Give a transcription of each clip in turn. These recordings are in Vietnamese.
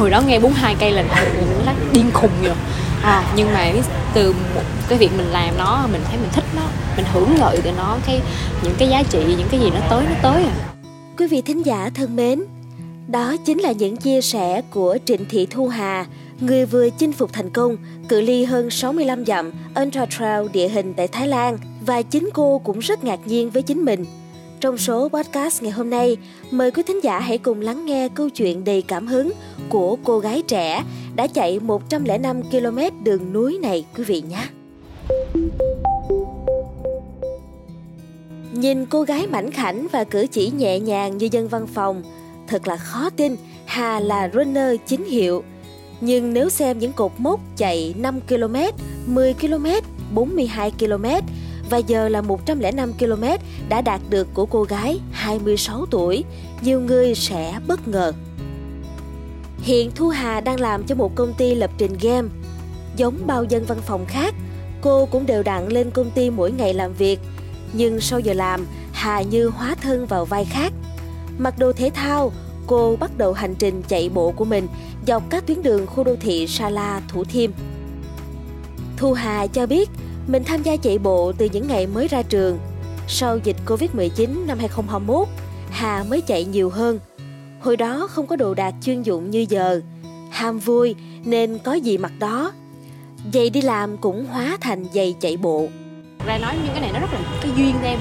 hồi đó nghe 42 cây là mình lắc điên khùng rồi. À, nhưng mà từ một cái việc mình làm nó mình thấy mình thích nó mình hưởng lợi từ nó cái những cái giá trị những cái gì nó tới nó tới à. Quý vị thính giả thân mến đó chính là những chia sẻ của Trịnh Thị Thu Hà, người vừa chinh phục thành công cự ly hơn 65 dặm Ultra Trail địa hình tại Thái Lan. Và chính cô cũng rất ngạc nhiên với chính mình. Trong số podcast ngày hôm nay, mời quý thính giả hãy cùng lắng nghe câu chuyện đầy cảm hứng của cô gái trẻ đã chạy 105 km đường núi này quý vị nhé. Nhìn cô gái mảnh khảnh và cử chỉ nhẹ nhàng như dân văn phòng, thật là khó tin Hà là runner chính hiệu. Nhưng nếu xem những cột mốc chạy 5 km, 10 km, 42 km và giờ là 105 km đã đạt được của cô gái 26 tuổi, nhiều người sẽ bất ngờ. Hiện Thu Hà đang làm cho một công ty lập trình game. Giống bao dân văn phòng khác, cô cũng đều đặn lên công ty mỗi ngày làm việc. Nhưng sau giờ làm, Hà như hóa thân vào vai khác. Mặc đồ thể thao, cô bắt đầu hành trình chạy bộ của mình dọc các tuyến đường khu đô thị Sa La, Thủ Thiêm. Thu Hà cho biết mình tham gia chạy bộ từ những ngày mới ra trường. Sau dịch Covid-19 năm 2021, Hà mới chạy nhiều hơn. Hồi đó không có đồ đạc chuyên dụng như giờ. Ham vui nên có gì mặc đó. Giày đi làm cũng hóa thành giày chạy bộ ra nói những cái này nó rất là cái duyên em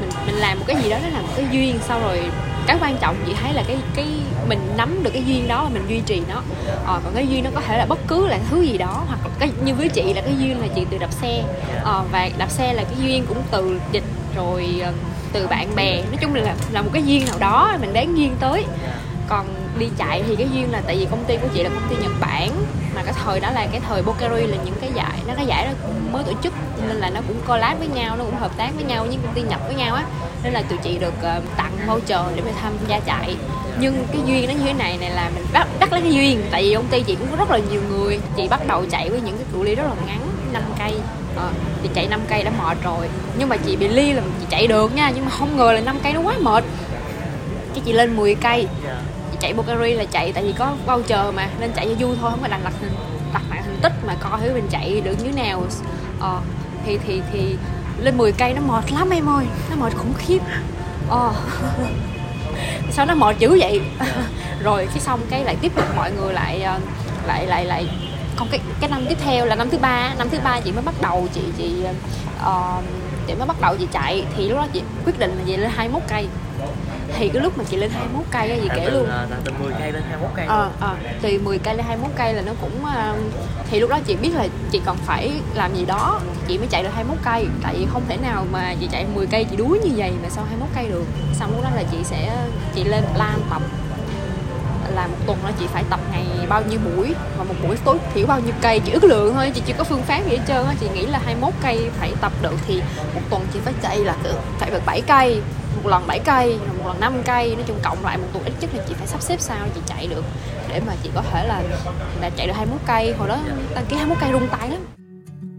mình mình làm một cái gì đó nó là một cái duyên sau rồi cái quan trọng chị thấy là cái cái mình nắm được cái duyên đó và mình duy trì nó. Ờ, còn cái duyên nó có thể là bất cứ là thứ gì đó hoặc cái như với chị là cái duyên là chị từ đạp xe. Ờ, và đạp xe là cái duyên cũng từ dịch rồi ờ, từ bạn bè. Nói chung là là một cái duyên nào đó mình đáng duyên tới. Còn đi chạy thì cái duyên là tại vì công ty của chị là công ty Nhật Bản mà cái thời đó là cái thời Bokeri là những cái giải nó cái giải đó mới tổ chức nên là nó cũng collab với nhau nó cũng hợp tác với nhau những công ty nhập với nhau á nên là tụi chị được uh, tặng voucher để mà tham gia chạy nhưng cái duyên nó như thế này này là mình bắt bắt lấy cái duyên. Tại vì công ty chị cũng có rất là nhiều người. Chị bắt đầu chạy với những cái cự ly rất là ngắn 5 cây. Ờ, à, thì chạy 5 cây đã mệt rồi. Nhưng mà chị bị ly là chị chạy được nha nhưng mà không ngờ là 5 cây nó quá mệt. Cái chị lên 10 cây. Chị chạy Bocari là chạy tại vì có voucher mà nên chạy cho vui thôi không có đặt đặt đặt lại thành tích mà coi thử mình chạy được như nào. Ờ, thì thì thì lên 10 cây nó mệt lắm em ơi nó mệt khủng khiếp. Ờ. sao nó mệt dữ vậy? Rồi cái xong cái lại tiếp tục mọi người lại ờ, lại lại lại còn cái cái năm tiếp theo là năm thứ ba năm thứ ba chị mới bắt đầu chị chị uh, chị mới bắt đầu chị chạy. Thì lúc đó chị quyết định là chị lên 21 cây thì cái lúc mà chị lên 21 cây á chị kể luôn. là từ 10 cây lên 21 cây ờ à, à, từ 10 cây lên 21 cây là nó cũng uh, thì lúc đó chị biết là chị còn phải làm gì đó chị mới chạy được 21 cây. Tại vì không thể nào mà chị chạy 10 cây chị đuối như vậy mà sau 21 cây được. Xong lúc đó là chị sẽ chị lên plan tập. Là một tuần đó chị phải tập ngày bao nhiêu buổi và một buổi tối thiểu bao nhiêu cây. Chị ước lượng thôi chị chưa có phương pháp gì hết trơn á. Chị nghĩ là 21 cây phải tập được thì một tuần chị phải chạy là phải được 7 cây một lần 7 cây một lần 5 cây nói chung cộng lại một tuần ít nhất là chị phải sắp xếp sao chị chạy được để mà chị có thể là là chạy được 21 cây. Hồi đó đăng ký 21 cây rung tay lắm.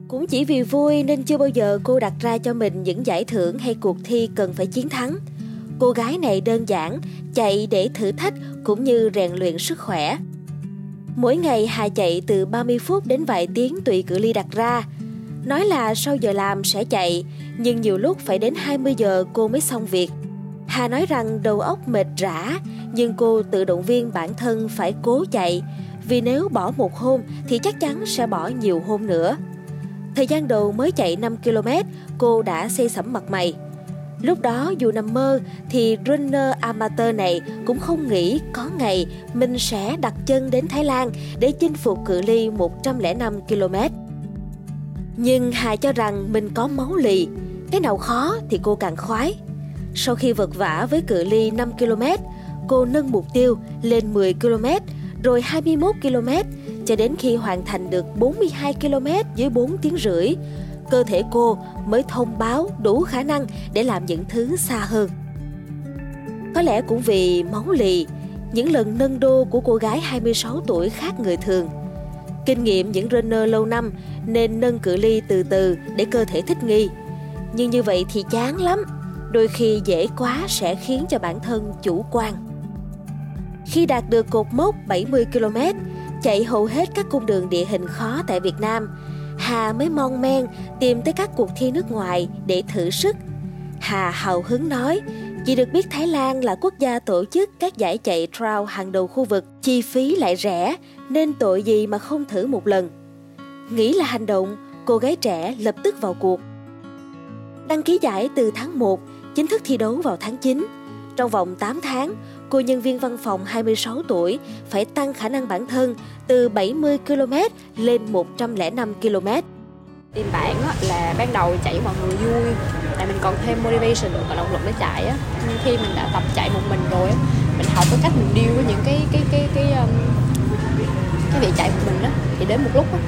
Cũng chỉ vì vui nên chưa bao giờ cô đặt ra cho mình những giải thưởng hay cuộc thi cần phải chiến thắng. Cô gái này đơn giản chạy để thử thách cũng như rèn luyện sức khỏe. Mỗi ngày Hà chạy từ 30 phút đến vài tiếng tùy cự ly đặt ra. Nói là sau giờ làm sẽ chạy, nhưng nhiều lúc phải đến 20 giờ cô mới xong việc. Hà nói rằng đầu óc mệt rã, nhưng cô tự động viên bản thân phải cố chạy, vì nếu bỏ một hôm thì chắc chắn sẽ bỏ nhiều hôm nữa. Thời gian đầu mới chạy 5 km, cô đã xây sẩm mặt mày. Lúc đó dù nằm mơ thì runner amateur này cũng không nghĩ có ngày mình sẽ đặt chân đến Thái Lan để chinh phục cự ly 105 km. Nhưng Hà cho rằng mình có máu lì, cái nào khó thì cô càng khoái. Sau khi vật vả với cự ly 5 km, cô nâng mục tiêu lên 10 km, rồi 21 km, cho đến khi hoàn thành được 42 km dưới 4 tiếng rưỡi. Cơ thể cô mới thông báo đủ khả năng để làm những thứ xa hơn. Có lẽ cũng vì máu lì, những lần nâng đô của cô gái 26 tuổi khác người thường – Kinh nghiệm những runner lâu năm nên nâng cự ly từ từ để cơ thể thích nghi. Nhưng như vậy thì chán lắm, đôi khi dễ quá sẽ khiến cho bản thân chủ quan. Khi đạt được cột mốc 70 km, chạy hầu hết các cung đường địa hình khó tại Việt Nam, Hà mới mon men tìm tới các cuộc thi nước ngoài để thử sức. Hà hào hứng nói, chỉ được biết Thái Lan là quốc gia tổ chức các giải chạy trail hàng đầu khu vực, chi phí lại rẻ, nên tội gì mà không thử một lần. Nghĩ là hành động, cô gái trẻ lập tức vào cuộc. Đăng ký giải từ tháng 1, chính thức thi đấu vào tháng 9. Trong vòng 8 tháng, cô nhân viên văn phòng 26 tuổi phải tăng khả năng bản thân từ 70 km lên 105 km. Tìm bạn là ban đầu chạy mọi người vui là mình còn thêm motivation và động lực để chạy á khi mình đã tập chạy một mình rồi á mình học cái cách mình deal với những cái cái cái cái um, cái việc chạy của mình đó thì đến một lúc á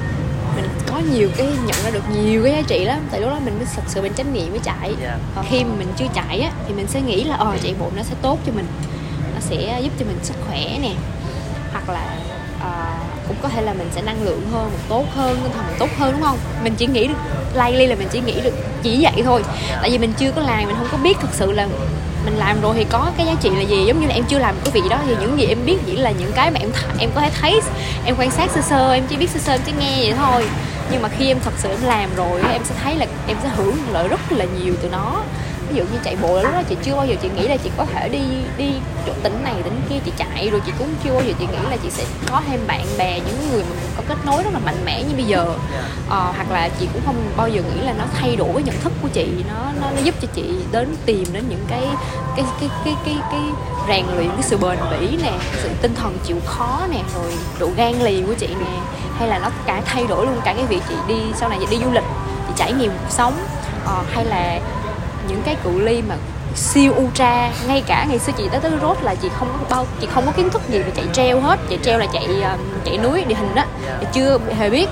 mình có nhiều cái nhận ra được nhiều cái giá trị lắm. Tại lúc đó mình mới thật sự mình trách nhiệm với chạy. Yeah. Dạ. khi mà mình chưa chạy á thì mình sẽ nghĩ là ờ chạy bộ nó sẽ tốt cho mình. Nó sẽ giúp cho mình sức khỏe nè. Hoặc là uh, cũng có thể là mình sẽ năng lượng hơn mình tốt hơn tinh thần mình tốt hơn đúng không? Mình chỉ nghĩ được likely là mình chỉ nghĩ được chỉ vậy thôi. Tại vì mình chưa có làm mình không có biết thực sự là mình làm rồi thì có cái giá trị là gì? Giống như là em chưa làm cái vị đó thì những gì em biết chỉ là những cái mà em th- em có thể thấy, em quan sát sơ sơ, em chỉ biết sơ sơ, em chỉ nghe vậy thôi. Nhưng mà khi em thật sự em làm rồi em sẽ thấy là em sẽ hưởng lợi rất là nhiều từ nó ví dụ như chạy bộ là lúc đó chị chưa bao giờ chị nghĩ là chị có thể đi đi chỗ tỉnh này tỉnh kia. Chị chạy rồi chị cũng chưa bao giờ chị nghĩ là chị sẽ có thêm bạn bè những người mà mình có kết nối rất là mạnh mẽ như bây giờ. Ờ, hoặc là chị cũng không bao giờ nghĩ là nó thay đổi cái nhận thức của chị. Nó nó, nó giúp cho chị đến tìm đến những cái cái cái cái cái cái rèn luyện cái sự bền bỉ nè sự tinh thần chịu khó nè rồi độ gan lì của chị nè. Hay là nó cả thay đổi luôn cả cái việc chị đi sau này chị đi du lịch chị trải nghiệm cuộc sống. Ờ, hay là những cái cự ly mà siêu ultra ngay cả ngày xưa chị tới tới rốt là chị không có bao chị không có kiến thức gì về chạy treo hết. Chạy treo là chạy um, chạy núi địa hình đó chị chưa hề biết.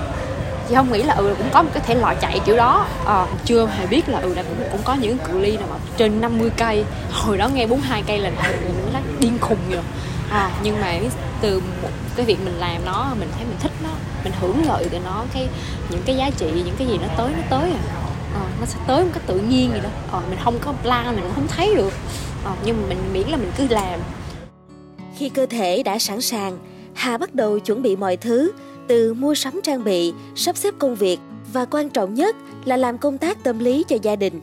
Chị không nghĩ là ừ cũng có một cái thể loại chạy kiểu đó. À, chưa hề biết là ừ là cũng cũng có những cự ly nào mà trên 50 cây. Hồi đó nghe 42 cây là mình điên khùng rồi. À, nhưng mà từ một cái việc mình làm nó mình thấy mình thích nó mình hưởng lợi từ nó cái những cái giá trị những cái gì nó tới nó tới à nó sẽ tới một cách tự nhiên vậy đó. Ờ, mình không có plan mình cũng không thấy được. Ờ, nhưng mà mình miễn là mình cứ làm. Khi cơ thể đã sẵn sàng hà bắt đầu chuẩn bị mọi thứ từ mua sắm trang bị sắp xếp công việc và quan trọng nhất là làm công tác tâm lý cho gia đình.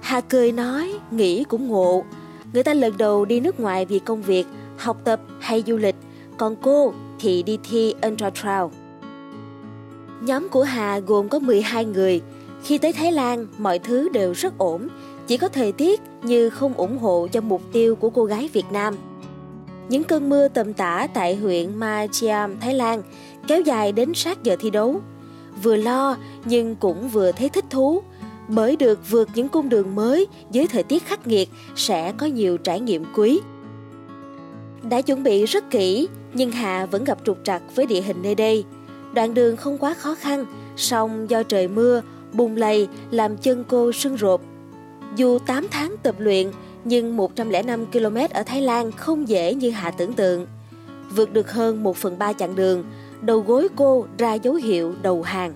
Hà cười nói nghĩ cũng ngộ. Người ta lần đầu đi nước ngoài vì công việc học tập hay du lịch còn cô thì đi thi Trail. Nhóm của Hà gồm có 12 người, khi tới Thái Lan, mọi thứ đều rất ổn, chỉ có thời tiết như không ủng hộ cho mục tiêu của cô gái Việt Nam. Những cơn mưa tầm tã tại huyện Ma Chiam, Thái Lan kéo dài đến sát giờ thi đấu. Vừa lo nhưng cũng vừa thấy thích thú, bởi được vượt những cung đường mới dưới thời tiết khắc nghiệt sẽ có nhiều trải nghiệm quý. Đã chuẩn bị rất kỹ, nhưng Hà vẫn gặp trục trặc với địa hình nơi đây. Đoạn đường không quá khó khăn, song do trời mưa bùng lầy làm chân cô sưng rộp. Dù 8 tháng tập luyện, nhưng 105 km ở Thái Lan không dễ như Hạ tưởng tượng. Vượt được hơn 1 phần 3 chặng đường, đầu gối cô ra dấu hiệu đầu hàng.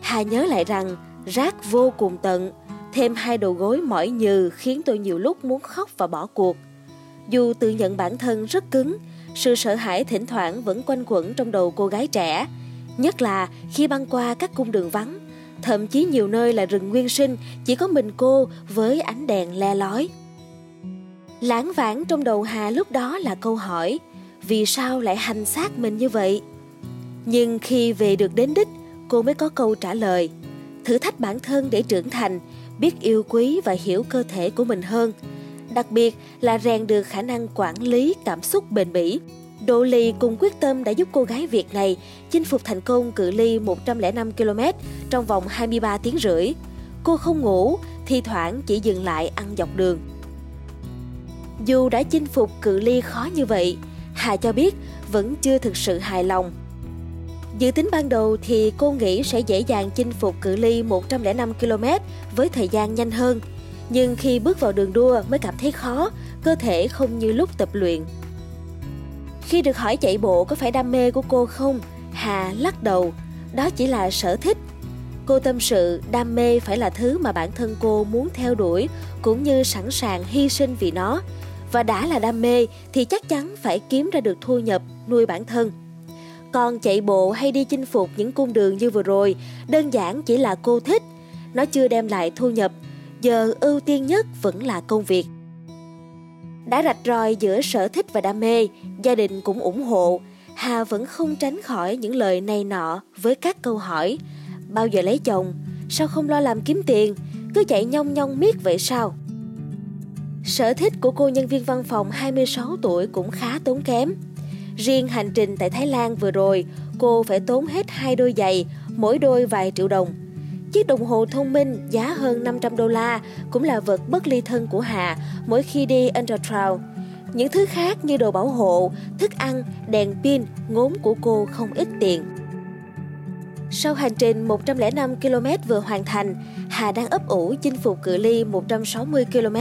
Hà nhớ lại rằng rác vô cùng tận, thêm hai đầu gối mỏi nhừ khiến tôi nhiều lúc muốn khóc và bỏ cuộc. Dù tự nhận bản thân rất cứng, sự sợ hãi thỉnh thoảng vẫn quanh quẩn trong đầu cô gái trẻ, nhất là khi băng qua các cung đường vắng thậm chí nhiều nơi là rừng nguyên sinh, chỉ có mình cô với ánh đèn le lói. Lãng vãng trong đầu Hà lúc đó là câu hỏi, vì sao lại hành xác mình như vậy? Nhưng khi về được đến đích, cô mới có câu trả lời, thử thách bản thân để trưởng thành, biết yêu quý và hiểu cơ thể của mình hơn. Đặc biệt là rèn được khả năng quản lý cảm xúc bền bỉ. Độ lì cùng quyết tâm đã giúp cô gái Việt này chinh phục thành công cự ly 105 km trong vòng 23 tiếng rưỡi. Cô không ngủ, thi thoảng chỉ dừng lại ăn dọc đường. Dù đã chinh phục cự ly khó như vậy, Hà cho biết vẫn chưa thực sự hài lòng. Dự tính ban đầu thì cô nghĩ sẽ dễ dàng chinh phục cự ly 105 km với thời gian nhanh hơn. Nhưng khi bước vào đường đua mới cảm thấy khó, cơ thể không như lúc tập luyện. Khi được hỏi chạy bộ có phải đam mê của cô không, Hà lắc đầu, đó chỉ là sở thích. Cô tâm sự đam mê phải là thứ mà bản thân cô muốn theo đuổi cũng như sẵn sàng hy sinh vì nó. và đã là đam mê thì chắc chắn phải kiếm ra được thu nhập nuôi bản thân. Còn chạy bộ hay đi chinh phục những cung đường như vừa rồi đơn giản chỉ là cô thích, nó chưa đem lại thu nhập, giờ ưu tiên nhất vẫn là công việc. Đã rạch ròi giữa sở thích và đam mê, gia đình cũng ủng hộ, Hà vẫn không tránh khỏi những lời này nọ với các câu hỏi. Bao giờ lấy chồng? Sao không lo làm kiếm tiền? Cứ chạy nhong nhong miết vậy sao? Sở thích của cô nhân viên văn phòng 26 tuổi cũng khá tốn kém. Riêng hành trình tại Thái Lan vừa rồi, cô phải tốn hết hai đôi giày, mỗi đôi vài triệu đồng. Chiếc đồng hồ thông minh giá hơn 500 đô la cũng là vật bất ly thân của Hà mỗi khi đi Undertrail. Những thứ khác như đồ bảo hộ, thức ăn, đèn pin, ngốn của cô không ít tiền. Sau hành trình 105 km vừa hoàn thành, Hà đang ấp ủ chinh phục cự ly 160 km.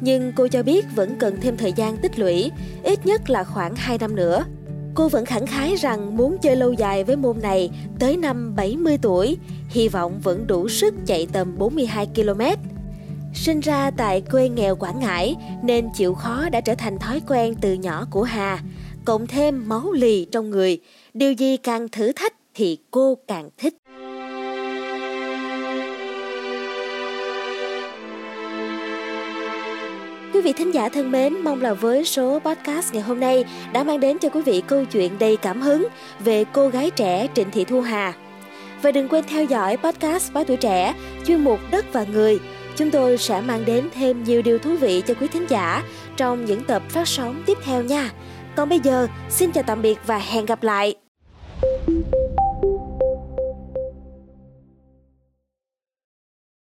Nhưng cô cho biết vẫn cần thêm thời gian tích lũy, ít nhất là khoảng 2 năm nữa. Cô vẫn khẳng khái rằng muốn chơi lâu dài với môn này tới năm 70 tuổi, hy vọng vẫn đủ sức chạy tầm 42 km. Sinh ra tại quê nghèo Quảng Ngãi nên chịu khó đã trở thành thói quen từ nhỏ của Hà, cộng thêm máu lì trong người, điều gì càng thử thách thì cô càng thích. Quý vị thính giả thân mến, mong là với số podcast ngày hôm nay đã mang đến cho quý vị câu chuyện đầy cảm hứng về cô gái trẻ Trịnh Thị Thu Hà. Và đừng quên theo dõi podcast Báo Tuổi Trẻ, chuyên mục Đất và Người. Chúng tôi sẽ mang đến thêm nhiều điều thú vị cho quý thính giả trong những tập phát sóng tiếp theo nha. Còn bây giờ, xin chào tạm biệt và hẹn gặp lại.